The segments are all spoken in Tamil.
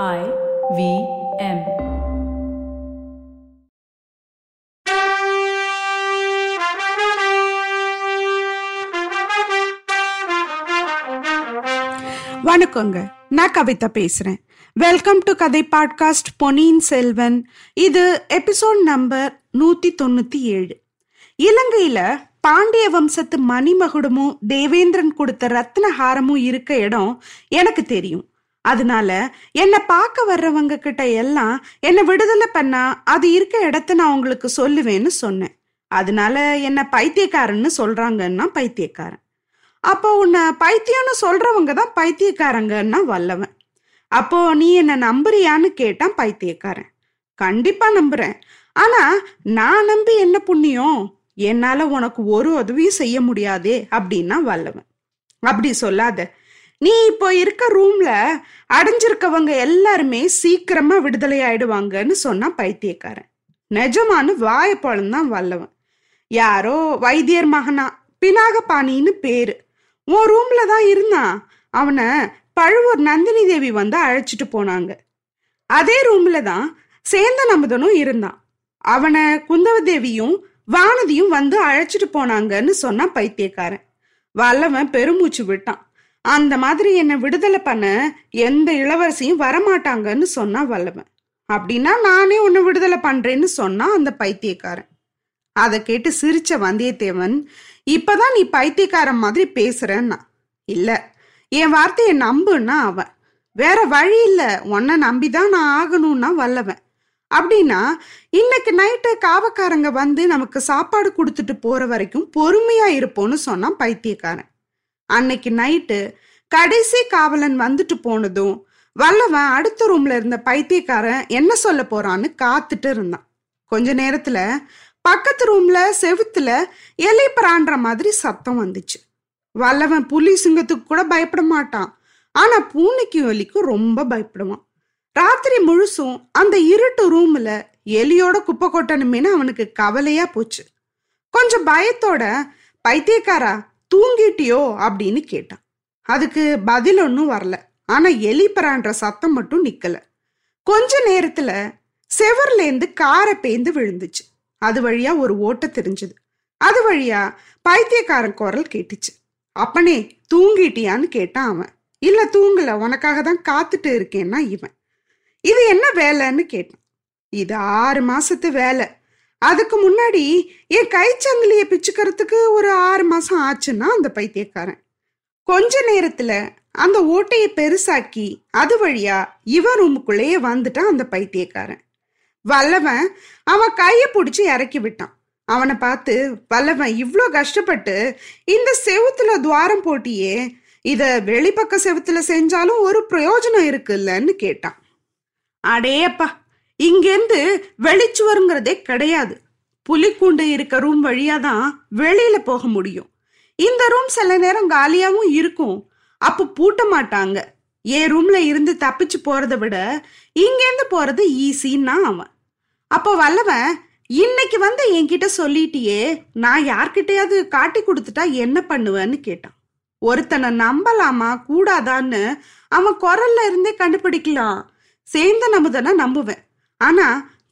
I V M. வணக்கங்க. நான் கவிதா பேசுறேன். வெல்கம் டு கதை பாட்காஸ்ட் பொன்னியின் செல்வன். இது எபிசோட் நம்பர் நூத்தி தொண்ணூத்தி ஏழு. இலங்கையில பாண்டிய வம்சத்து மணிமகுடமும் தேவேந்திரன் கொடுத்த ரத்னஹாரமும் இருக்க இடம் எனக்கு தெரியும். அதனால என்னை பார்க்க வர்றவங்க கிட்ட எல்லாம் என்னை விடுதலை பண்ணா அது இருக்க இடத்த நான் உங்களுக்கு சொல்லுவேன்னு சொன்னேன். அதனால என்ன பைத்தியக்காரன்னு சொல்றாங்கன்னா பைத்தியக்காரன். அப்போ உன்னை பைத்தியம்னு சொல்றவங்க தான் பைத்தியக்காரங்கன்னா வல்லவன். அப்போ நீ என்ன நம்புறியான்னு கேட்டான் பைத்தியக்காரன். கண்டிப்பா நம்புறேன். ஆனா நான் நம்பி என்ன புண்ணியம்? என்னால உனக்கு ஒரு உதவியும் செய்ய முடியாதே அப்படின்னா வல்லவன். அப்படி சொல்லாத. நீ இப்போ இருக்க ரூம்ல அடைஞ்சிருக்கவங்க எல்லாருமே சீக்கிரமா விடுதலை ஆயிடுவாங்கன்னு சொன்னா பைத்தியக்காரன். நிஜமானு வாயப்பழம்தான் வல்லவன். யாரோ வைத்தியர் மகனா பினாகபாணின்னு பேரு. உன் ரூம்ல தான் இருந்தான். அவனை பழுவூர் நந்தினி தேவி வந்து அழைச்சிட்டு போனாங்க. அதே ரூம்ல தான் சேந்தன் அமுதனும் இருந்தான். அவனை குந்தவதேவியும் வானதியும் வந்து அழைச்சிட்டு போனாங்கன்னு சொன்னா பைத்தியக்காரன். வல்லவன் பெருமூச்சு விட்டான். அந்த மாதிரி என்னை விடுதலை பண்ண எந்த இளவரசியும் வரமாட்டாங்கன்னு சொன்னா வல்லவன். அப்படின்னா நானே உன்னை விடுதலை பண்றேன்னு சொன்னா அந்த பைத்தியக்காரன். அதை கேட்டு சிரிச்ச வந்தியத்தேவன் இப்பதான் நீ பைத்தியக்காரன் மாதிரி பேசுறன்னா? இல்ல. என் வார்த்தையை நம்புன்னா அவன். வேற வழி இல்ல. உன்னை நம்பிதான் நான் ஆகணும்னா வல்லவன். அப்படின்னா இன்னைக்கு நைட்டு காவக்காரங்க வந்து நமக்கு சாப்பாடு கொடுத்துட்டு போற வரைக்கும் பொறுமையா இருப்போம்னு சொன்னான் பைத்தியக்காரன். அன்னைக்கு நைட்டு கடைசி காவலன் வந்துட்டு போனதும் வல்லவன் அடுத்த ரூம்ல இருந்த பைத்தியக்காரன் என்ன சொல்ல போறான்னு காத்துட்டு இருந்தான். கொஞ்ச நேரத்துல பக்கத்து ரூம்ல செவுத்துல எலை பிரான்ற மாதிரி சத்தம் வந்துச்சு. வல்லவன் புலி சிங்கத்துக்கு கூட பயப்பட மாட்டான். ஆனா பூனைக்கும் எலிக்கும் ரொம்ப பயப்படுவான். ராத்திரி முழுசும் அந்த இருட்டு ரூம்ல எலியோட குப்பை கொட்டணுமேனு அவனுக்கு கவலையா போச்சு. கொஞ்சம் பயத்தோட பைத்தியக்காரா தூங்கிட்டியோ அப்படின்னு கேட்டான். அதுக்கு பதில் ஒன்றும் வரல. ஆனா எலிபரான்ற சத்தம் மட்டும் நிக்கல. கொஞ்ச நேரத்துல செவர்லேருந்து காரை பேந்து விழுந்துச்சு. அது வழியா ஒரு ஓட்ட தெரிஞ்சது. அது வழியா பைத்தியக்காரன் குரல் கேட்டுச்சு. அப்பனே தூங்கிட்டியான்னு கேட்டான் அவன். இல்ல தூங்கல. உனக்காக தான் காத்துட்டு இருக்கேன்னா இவன். இது என்ன வேலைன்னு கேட்டான். இது ஆறு மாசத்து வேலை. அதுக்கு முன்னாடி என் கைச்சங்கிலிய பிச்சுக்கிறதுக்கு ஒரு ஆறு மாசம் ஆச்சுன்னா அந்த பைத்தியக்காரன். கொஞ்ச நேரத்துல அந்த ஓட்டையை பெருசாக்கி அது வழியா இவன் ரூமுக்குள்ளேயே வந்துட்டான் அந்த பைத்தியக்காரன். வல்லவன் அவன் கைய பிடிச்சி இறக்கி விட்டான். அவனை பார்த்து வல்லவன் இவ்வளோ கஷ்டப்பட்டு இந்த செவுத்துல துவாரம் போட்டியே இத வெளிப்பக்க செவுத்துல செஞ்சாலும் ஒரு பிரயோஜனம் இருக்குல்லன்னு கேட்டான். அடேப்பா இங்கேருந்து வெளிச்சுவருங்கிறதே கிடையாது. புலிக்கூண்டு இருக்க ரூம் வழியா தான் வெளியில போக முடியும். இந்த ரூம் சில நேரம் காலியாகவும் இருக்கும். அப்ப பூட்ட மாட்டாங்க. என் ரூம்ல இருந்து தப்பிச்சு போறதை விட இங்கேருந்து போறது ஈஸின்னா அவன். அப்போ வல்லவன் இன்னைக்கு வந்து என்கிட்ட சொல்லிட்டியே நான் யார்கிட்டயாவது காட்டி கொடுத்துட்டா என்ன பண்ணுவேன்னு கேட்டான். ஒருத்தனை நம்பலாமா கூடாதான்னு அவன் குரல்ல இருந்தே கண்டுபிடிக்கலாம். சேர்ந்த நம்புதனை நம்புவேன். ஆனா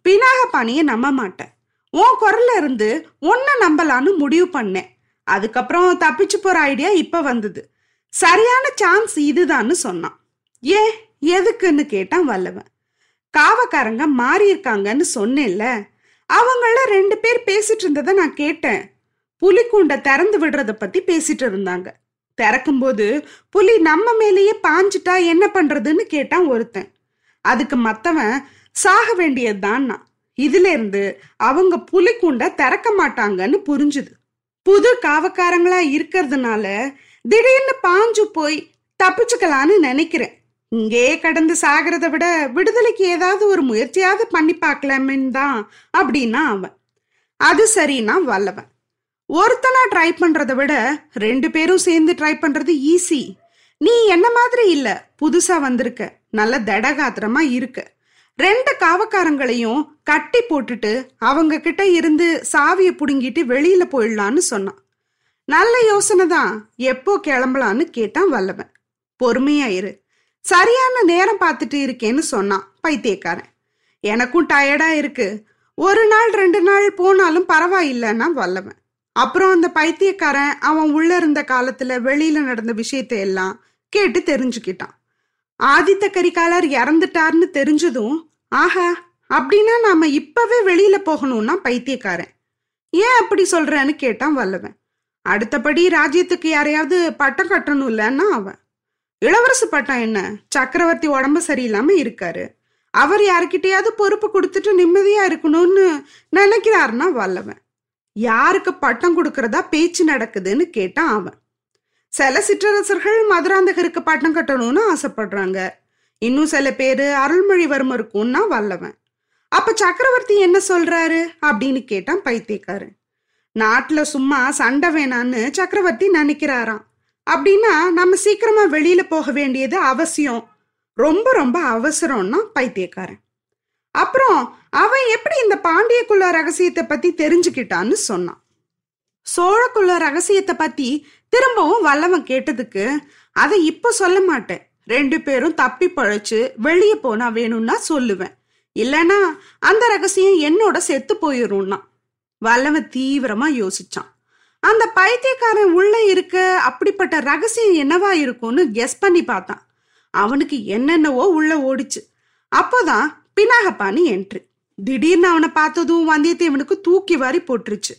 பினாக பாணியை நம்ப மாட்டேன். உன் குரல்ல இருந்து உன்னை நம்பலான்னு முடிவு பண்ணேன். அதுக்கப்புறம் தப்பிச்சு போற ஐடியா இப்ப வந்தது. சரியான சான்ஸ் இதுதான்னு சொன்னான். ஏ எதுக்குன்னு கேட்டான் வல்லவன். காவக்காரங்க மாறி இருக்காங்கன்னு சொன்னேன்ல. அவங்கள ரெண்டு பேர் பேசிட்டு இருந்ததை நான் கேட்டேன். புலிக்கூண்டை திறந்து விடுறத பத்தி பேசிட்டு இருந்தாங்க. திறக்கும்போது புலி நம்ம மேலேயே பாஞ்சிட்டா என்ன பண்றதுன்னு கேட்டான் ஒருத்தன். அதுக்கு மத்தவன் சாக வேண்டியதுதான் இதுல இருந்து அவங்க புலிக்குண்ட திறக்க மாட்டாங்கன்னு புரிஞ்சுது. புது காவக்காரங்களா இருக்கிறதுனால திடீர்னு பாஞ்சு போய் தப்பிச்சுக்கலான்னு நினைக்கிறேன். இங்கே கடந்து சாகிறத விட விடுதலைக்கு ஏதாவது ஒரு முயற்சியாவது பண்ணி பார்க்கலாமேன்னு தான் அப்படின்னா அவன். அது சரின்னா வல்லவன். ஒருத்தனா ட்ரை பண்றதை விட ரெண்டு பேரும் சேர்ந்து ட்ரை பண்றது ஈஸி நீ என்ன மாதிரி இல்ல? புதுசா வந்திருக்க. நல்ல தடகாத்திரமா இருக்க. ரெண்டு காவக்காரங்களையும் கட்டி போட்டுட்டு அவங்க கிட்ட இருந்து சாவியை புடுங்கிட்டு வெளியில போயிடலான்னு சொன்னான். நல்ல யோசனை தான். எப்போ கிளம்பலான்னு கேட்டான் வல்லவன். பொறுமையா இரு. சரியான நேரம் பார்த்துட்டு இருக்கேன்னு சொன்னான் பைத்தியக்காரன். எனக்கும் டயர்டா இருக்கு. ஒரு நாள் ரெண்டு நாள் போனாலும் பரவாயில்லைன்னா வல்லவன். அப்புறம் அந்த பைத்தியக்காரன் அவன் உள்ள இருந்த காலத்துல வெளியில நடந்த விஷயத்தை எல்லாம் கேட்டு தெரிஞ்சுக்கிட்டான். ஆதித்த கரிகாலர் இறந்துட்டார்னு தெரிஞ்சதும் ஆஹா அப்படின்னா நாம இப்பவே வெளியில போகணும்னா பைத்தியக்காரன். ஏன் அப்படி சொல்றேன்னு கேட்டான் வல்லவன். அடுத்தபடி ராஜ்யத்துக்கு யாரையாவது பட்டம் கட்டணும் இல்லைன்னா அவன். இளவரசு பட்டம் என்ன? சக்கரவர்த்தி உடம்பு சரியில்லாம இருக்காரு. அவர் யாருக்கிட்டையாவது பொறுப்பு கொடுத்துட்டு நிம்மதியா இருக்கணும்னு நினைக்கிறாருன்னா வல்லவன். யாருக்கு பட்டம் கொடுக்கறதா பேச்சு நடக்குதுன்னு கேட்டான் அவன். சில சிற்றரசர்கள் மதுராந்தகருக்கு பட்டம் கட்டணும்னு ஆசைப்படுறாங்க. இன்னும் சில பேரு அருள்மொழிவர்மருக்கும்னா வல்லவன். அப்ப சக்கரவர்த்தி என்ன சொல்றாரு? அப்படின்னு கேட்டான் பைத்தியக்காரன் நாட்டுல சும்மா சண்டை வேணான்னு சக்கரவர்த்தி நினைக்கிறாராம். அப்படின்னா நம்ம சீக்கிரமா வெளியில போக வேண்டியது அவசியம். ரொம்ப ரொம்ப அவசரம்னா பைத்தியக்காரன். அப்புறம் அவன் எப்படி இந்த பாண்டியக்குள்ள ரகசியத்தை பத்தி தெரிஞ்சுக்கிட்டான்னு சொன்னான். சோழக்குள்ள ரகசியத்தை பத்தி திரும்பவும் வல்லவன் கேட்டதுக்கு அதை இப்ப சொல்ல மாட்டேன். ரெண்டு பேரும் தப்பி பழைச்சு வெளியே போனா வேணும்னா சொல்லுவேன். இல்லனா அந்த ரகசியம் என்னோட செத்து போயிடும்னா. வல்லவன் தீவிரமா யோசிச்சான். அந்த பைத்தியக்காரன் உள்ள இருக்க அப்படிப்பட்ட ரகசியம் என்னவா இருக்கும்னு கெஸ் பண்ணி பார்த்தான். அவனுக்கு என்னென்னவோ உள்ள ஓடிச்சு. அப்போதான் பினாகப்பானி என்ட்ரி திடீர்னு அவனை பார்த்ததும் வந்தியத்தேவனுக்கு தூக்கி வாரி போட்டுருச்சு.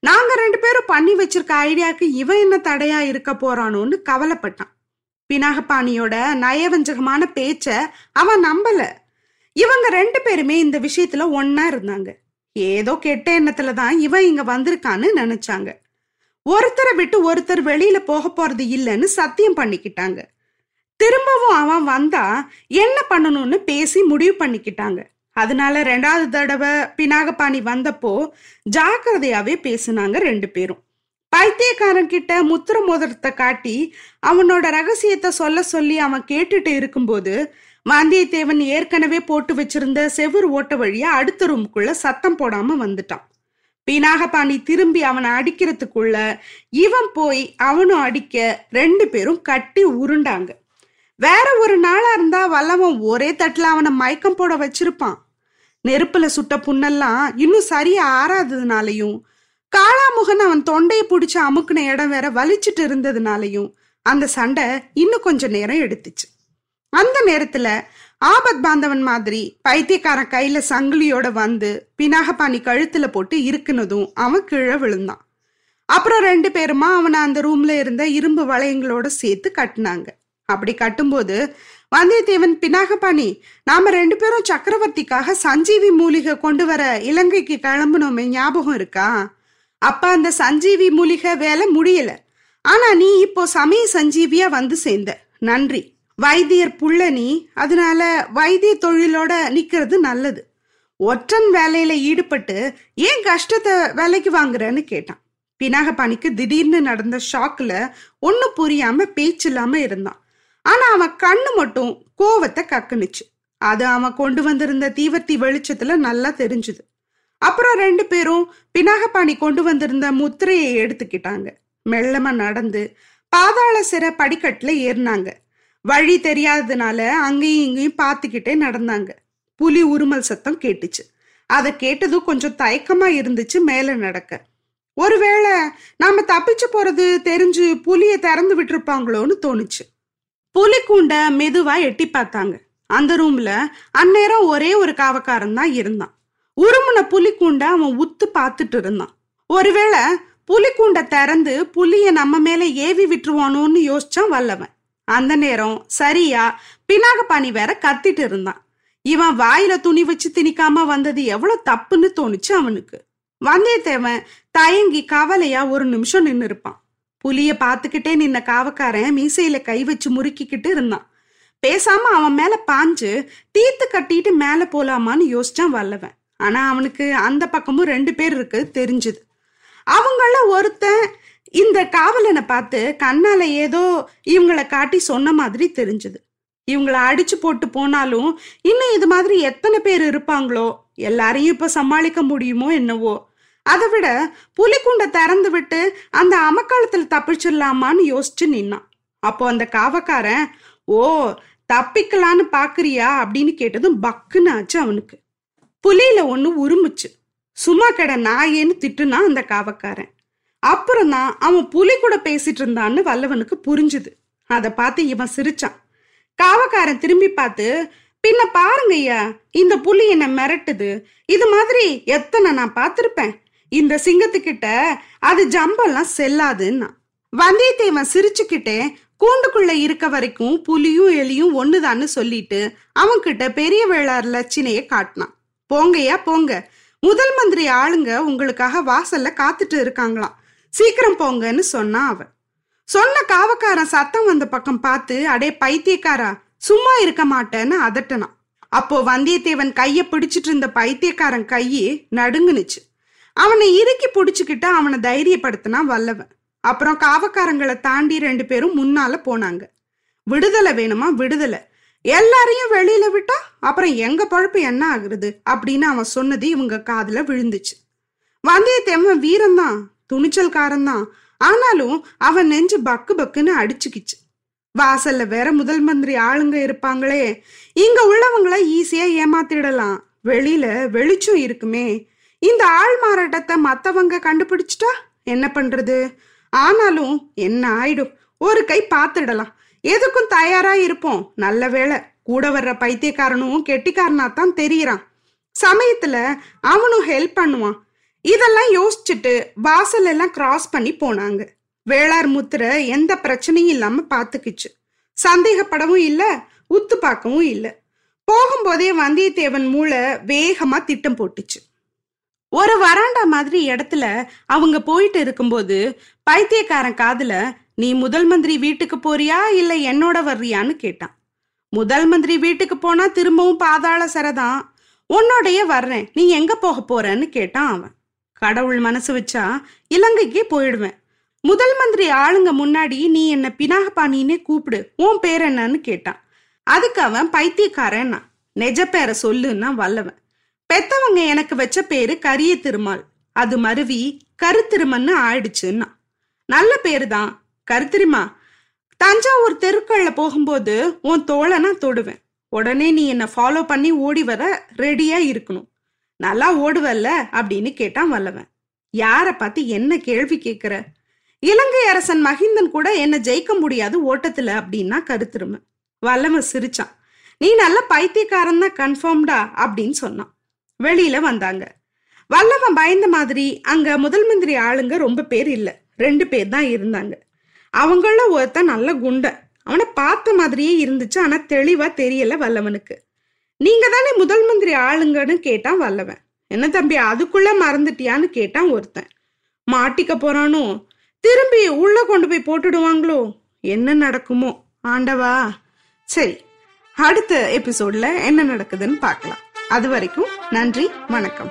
நாங்க ரெண்டு பேரும் பண்ணி வச்சிருக்க ஐடியாவுக்கு இவன் என்ன தடையா இருக்க போறானோன்னு கவலைப்பட்டான். பினாகபாணியோட நயவஞ்சகமான பேச்ச அவன் நம்பல. இவங்க ரெண்டு பேருமே இந்த விஷயத்துல ஒன்னா இருந்தாங்க. ஏதோ கெட்ட எண்ணத்துல தான் இவன் இங்க வந்திருக்கான்னு நினைச்சாங்க. ஒருத்தரை விட்டு ஒருத்தர் வெளியில போக போறது இல்லைன்னு சத்தியம் பண்ணிக்கிட்டாங்க. திரும்பவும் அவன் வந்தா என்ன பண்ணணும்னு பேசி முடிவு பண்ணிக்கிட்டாங்க. அதனால ரெண்டாவது தடவை பினாகபாணி வந்தப்போ ஜாக்கிரதையாவே பேசினாங்க ரெண்டு பேரும். பைத்தியக்காரன் கிட்ட முத்திர மோதிரத்தை காட்டி அவனோட ரகசியத்தை சொல்ல சொல்லி அவன் கேட்டுட்டு இருக்கும்போது வந்தியத்தேவன் ஏற்கனவே போட்டு வச்சிருந்த செவுரு ஓட்ட வழியா அடுத்த ரூமுக்குள்ள சத்தம் போடாம வந்துட்டான். பீனாகபாணி திரும்பி அவனை அடிக்கிறதுக்குள்ள இவன் போய் அவனும் அடிக்க ரெண்டு பேரும் கட்டி உருண்டாங்க. வேற ஒரு நாளா இருந்தா வல்லவன் ஒரே தட்டுல அவனை மயக்கம் போட வச்சிருப்பான். நெருப்புல சுட்ட புண்ணெல்லாம் இன்னும் சரியா ஆறாததுனாலையும் காளாமுகன் அவன் தொண்டையை பிடிச்ச அமுக்குன இடம் வேற வலிச்சிட்டு இருந்ததுனாலையும் அந்த சண்டை இன்னும் கொஞ்ச நேரம் எடுத்துச்சு. அந்த நேரத்துல ஆபத் பாந்தவன் மாதிரி பைத்தியக்காரன் கையில சங்கிலியோட வந்து பினாகபாணி கழுத்துல போட்டு இருக்குனதும் அவன் கீழே விழுந்தான். அப்புறம் ரெண்டு பேருமா அவனை அந்த ரூம்ல இருந்த இரும்பு வளையங்களோட சேர்த்து கட்டினாங்க. அப்படி கட்டும்போது வந்தியத்தேவன் பினாகபாணி நாம ரெண்டு பேரும் சக்கரவர்த்திக்காக சஞ்சீவி மூலிகை கொண்டு வர இலங்கைக்கு கிளம்பணுமே ஞாபகம் இருக்கா? அப்ப அந்த சஞ்சீவி மூலிகை வேலை முடியல. ஆனா நீ இப்போ சமய சஞ்சீவியா வந்து சேர்ந்த. நன்றி. வைத்தியர் புள்ள நீ அதனால வைத்திய தொழிலோட நிக்கிறது நல்லது. ஒற்றன் வேலையில ஈடுபட்டு ஏன் கஷ்டத்தை வேலைக்கு வாங்குறன்னு கேட்டான். பினாகபாணிக்கு திடீர்னு நடந்த ஷாக்ல ஒன்னும் புரியாம பேச்சு இல்லாம இருந்தான். ஆனா அவன் கண்ணு மட்டும் கோவத்தை கக்குனுச்சு. அது அவன் கொண்டு வந்திருந்த தீவர்த்தி வெளிச்சத்துல நல்லா தெரிஞ்சுது. அப்புறம் ரெண்டு பேரும் பினாகபாணி கொண்டு வந்திருந்த முத்திரையை எடுத்துக்கிட்டாங்க. மெல்லமா நடந்து பாதாள சிற படிக்கட்டுல ஏறினாங்க. வழி தெரியாததுனால அங்கேயும் இங்கேயும் பார்த்துக்கிட்டே நடந்தாங்க. புலி உருமல் சத்தம் கேட்டுச்சு. அதை கேட்டதும் கொஞ்சம் தயக்கமா இருந்துச்சு மேல நடக்க. ஒருவேளை நாம தப்பிச்சு போறது தெரிஞ்சு புலிய திறந்து விட்டுருப்பாங்களோன்னு தோணுச்சு. புலிக்கூண்ட மெதுவா எட்டி பார்த்தாங்க. அந்த ரூம்ல அந்நேரம் ஒரே ஒரு காவக்காரன் தான் இருந்தான். உருமுன புலிக்கூண்ட அவன் உத்து பார்த்துட்டு இருந்தான். ஒருவேளை புலிக்கூண்ட திறந்து புலிய நம்ம மேல ஏவி விட்டுருவானோன்னு யோசிச்சான் வல்லவன். அந்த நேரம் சரியா பினாகபாணி வேற கத்திட்டு இருந்தான். இவன் வாயில துணி வச்சு திணிக்காம வந்தது எவ்வளவு தப்புன்னு தோணுச்சு அவனுக்கு. வந்தியத்தேவன் தயங்கி கவலையா ஒரு நிமிஷம் நின்னு இருப்பான் புலிய பாத்துக்கிட்டே நின்ன காவக்காரன் மீசையில கை வச்சு முறுக்கிக்கிட்டு இருந்தான். பேசாம அவன் மேல பாஞ்சு தீத்து கட்டிட்டு மேல போலாமான்னு யோசிச்சான் வல்லவன். ஆனா அவனுக்கு அந்த பக்கமும் ரெண்டு பேர் இருக்கு தெரிஞ்சுது. அவங்கள ஒருத்தன் இந்த காவலனை பார்த்து கண்ணால ஏதோ இவங்கள காட்டி சொன்ன மாதிரி தெரிஞ்சது. இவங்கள அடிச்சு போட்டு போனாலும் இன்னும் இது மாதிரி எத்தனை பேர் இருப்பாங்களோ எல்லாரையும் இப்ப சமாளிக்க முடியுமோ என்னவோ அதை விட புலிக்குண்டை திறந்து விட்டு அந்த அமக்காலத்துல தப்பிச்சிடலாமான்னு யோசிச்சு நின்னான். அப்போ அந்த காவக்காரன் ஓ தப்பிக்கலான்னு பாக்குறியா? அப்படின்னு கேட்டதும் பக்குன்னு ஆச்சு அவனுக்கு. புலியில ஒண்ணு உருமுச்சு. சும்மா கட நாயேன்னு திட்டுனா அந்த காவக்காரன். அப்புறம் தான் அவன் புலி கூட பேசிட்டு இருந்தான்னு வல்லவனுக்கு புரிஞ்சுது. அதை பார்த்து இவன் சிரிச்சான். காவக்காரன் திரும்பி பார்த்து பின்ன பாருங்க ஐயா இந்த புலி என்ன மிரட்டுது. இது மாதிரி எத்தனை நான் பார்த்துருப்பேன். இந்த சிங்கத்துக்கிட்ட அது ஜம்பெல்லாம் செல்லாதுன்னா. வந்தியத்தேவன் சிரிச்சுக்கிட்டே கூண்டுக்குள்ள இருக்க வரைக்கும் புலியும் எலியும் ஒண்ணுதான்னு சொல்லிட்டு அவன்கிட்ட பெரிய வேளார் லட்சினைய காட்டினான். போங்கய்யா போங்க. முதல் மந்திரி ஆளுங்க உங்களுக்காக வாசல்ல காத்துட்டு இருக்காங்களாம். சீக்கிரம் போங்கன்னு சொன்னான் அவன். சொன்ன காவக்காரன் சத்தம் வந்த பக்கம் பார்த்து அடே பைத்தியக்காரா சும்மா இருக்க மாட்டேன்னு அதட்டனான் அப்போ வந்தியத்தேவன் கைய பிடிச்சிட்டு இருந்த பைத்தியக்காரன் கையே நடுங்குனுச்சு. அவனை இறுக்கி பிடிச்சுக்கிட்டு அவனை தைரியப்படுத்தினா வல்லவன். அப்புறம் காவக்காரங்களை தாண்டி ரெண்டு பேரும் முன்னால போனாங்க. விடுதலை வேணுமா? விடுதலை. எல்லாரையும் வெளியில விட்டா அப்புறம் எங்க பழப்பு என்ன ஆகுறது? அப்படின்னு அவன் சொன்னது இவங்க காதுல விழுந்துச்சு. வந்தியத்தேவன் வீரம்தான் துணிச்சல்காரன் தான் ஆனாலும் அவன் நெஞ்சு பக்கு பக்குன்னு அடிச்சுக்கிச்சு. வாசல்ல வேற முதல் மந்திரி ஆளுங்க இருப்பாங்களே. இங்க உள்ளவங்கள ஈஸியா ஏமாத்திடலாம். வெளியில வெளிச்சம் இருக்குமே. இந்த ஆள் மாறாட்டத்தை மத்தவங்க கண்டுபிடிச்சிட்டா என்ன பண்றது? ஆனாலும் என்ன ஆயிடும்? ஒரு கை பார்த்துடலாம். எதுக்கும் தயாரா இருப்போம். நல்ல வேலை கூட வர்ற பைத்தியக்காரனும் கெட்டிக்காரனா தான் தெரியறான். சமயத்துல அவனும் ஹெல்ப் பண்ணுவான். இதெல்லாம் யோசிச்சுட்டு வாசல் எல்லாம் கிராஸ் பண்ணி போனாங்க. வேளார் முத்திர எந்த பிரச்சனையும் இல்லாம பாத்துக்குச்சு. சந்தேகப்படவும் இல்ல உத்து பார்க்கவும் இல்ல. போகும்போதே வந்தியத்தேவன் மூளை வேகமா திட்டம் போட்டுச்சு. ஒரு வராண்டா மாதிரி இடத்துல அவங்க போயிட்டு இருக்கும்போது பைத்தியக்காரன் காதுல நீ முதல் மந்திரி வீட்டுக்கு போறியா இல்லை என்னோட வர்றியான்னு கேட்டான். முதல் மந்திரி வீட்டுக்கு போனா திரும்பவும் பாதாள சரதான் உன்னோடைய வர்றேன். நீ எங்க போக போறன்னு கேட்டான் அவன். கடவுள் மனசு வச்சா இலங்கைக்கே போயிடுவேன். முதல் மந்திரி ஆளுங்க முன்னாடி நீ என்ன பினாகபாணின்னே கூப்பிடு. உன் பேர் என்னன்னு கேட்டான். அதுக்கு அவன் பைத்தியக்காரன்னா. நெஜ பேரை சொல்லுன்னா வல்லவன். பெத்தவங்க எனக்கு வச்ச பேரு கரிய திருமால். அது மருவி கருத்திருமன்னு ஆயிடுச்சுன்னா. நல்ல பேரு தான் கருத்திருமா தஞ்சாவூர் தெருக்கள்ல போகும்போது உன் தோலை நான் தொடுவேன். உடனே நீ என்னை ஃபாலோ பண்ணி ஓடி வர ரெடியா இருக்கணும். நல்லா ஓடுவல்ல அப்படின்னு கேட்டான் வல்லவன். யார பார்த்து என்ன கேள்வி கேட்கிற இலங்கை அரசன் மகிந்தன் கூட என்ன ஜெயிக்க முடியாது ஓட்டத்துல அப்படின்னா கருத்திரும வல்லவன் சிரிச்சான். நீ நல்ல பைத்தியக்காரன் தான் கன்ஃபார்ம்டா அப்படின்னு சொன்னான். வெளியில வந்தாங்க. வல்லவன் பயந்த மாதிரி அங்க முதல் மந்திரி ஆளுங்க ரொம்ப பேர் இல்லை. ரெண்டு பேர் தான் இருந்தாங்க. அவங்கள ஒருத்தன் நல்ல குண்டன் அவனை பார்த்த மாதிரியே இருந்துச்சு ஆனா தெளிவா தெரியல வல்லவனுக்கு. நீங்க தானே முதல் மந்திரி ஆளுங்கன்னு கேட்டான் வல்லவன். என்ன தம்பி அதுக்குள்ள மறந்துட்டியான்னு கேட்டான் ஒருத்தன். மாட்டிக்க போறானோ? திரும்பி உள்ள கொண்டு போய் போட்டுடுவாங்களோ? என்ன நடக்குமோ? ஆண்டவா. சரி அடுத்த எபிசோட்ல என்ன நடக்குதுன்னு பார்க்கலாம். அது வரைக்கும் நன்றி வணக்கம்.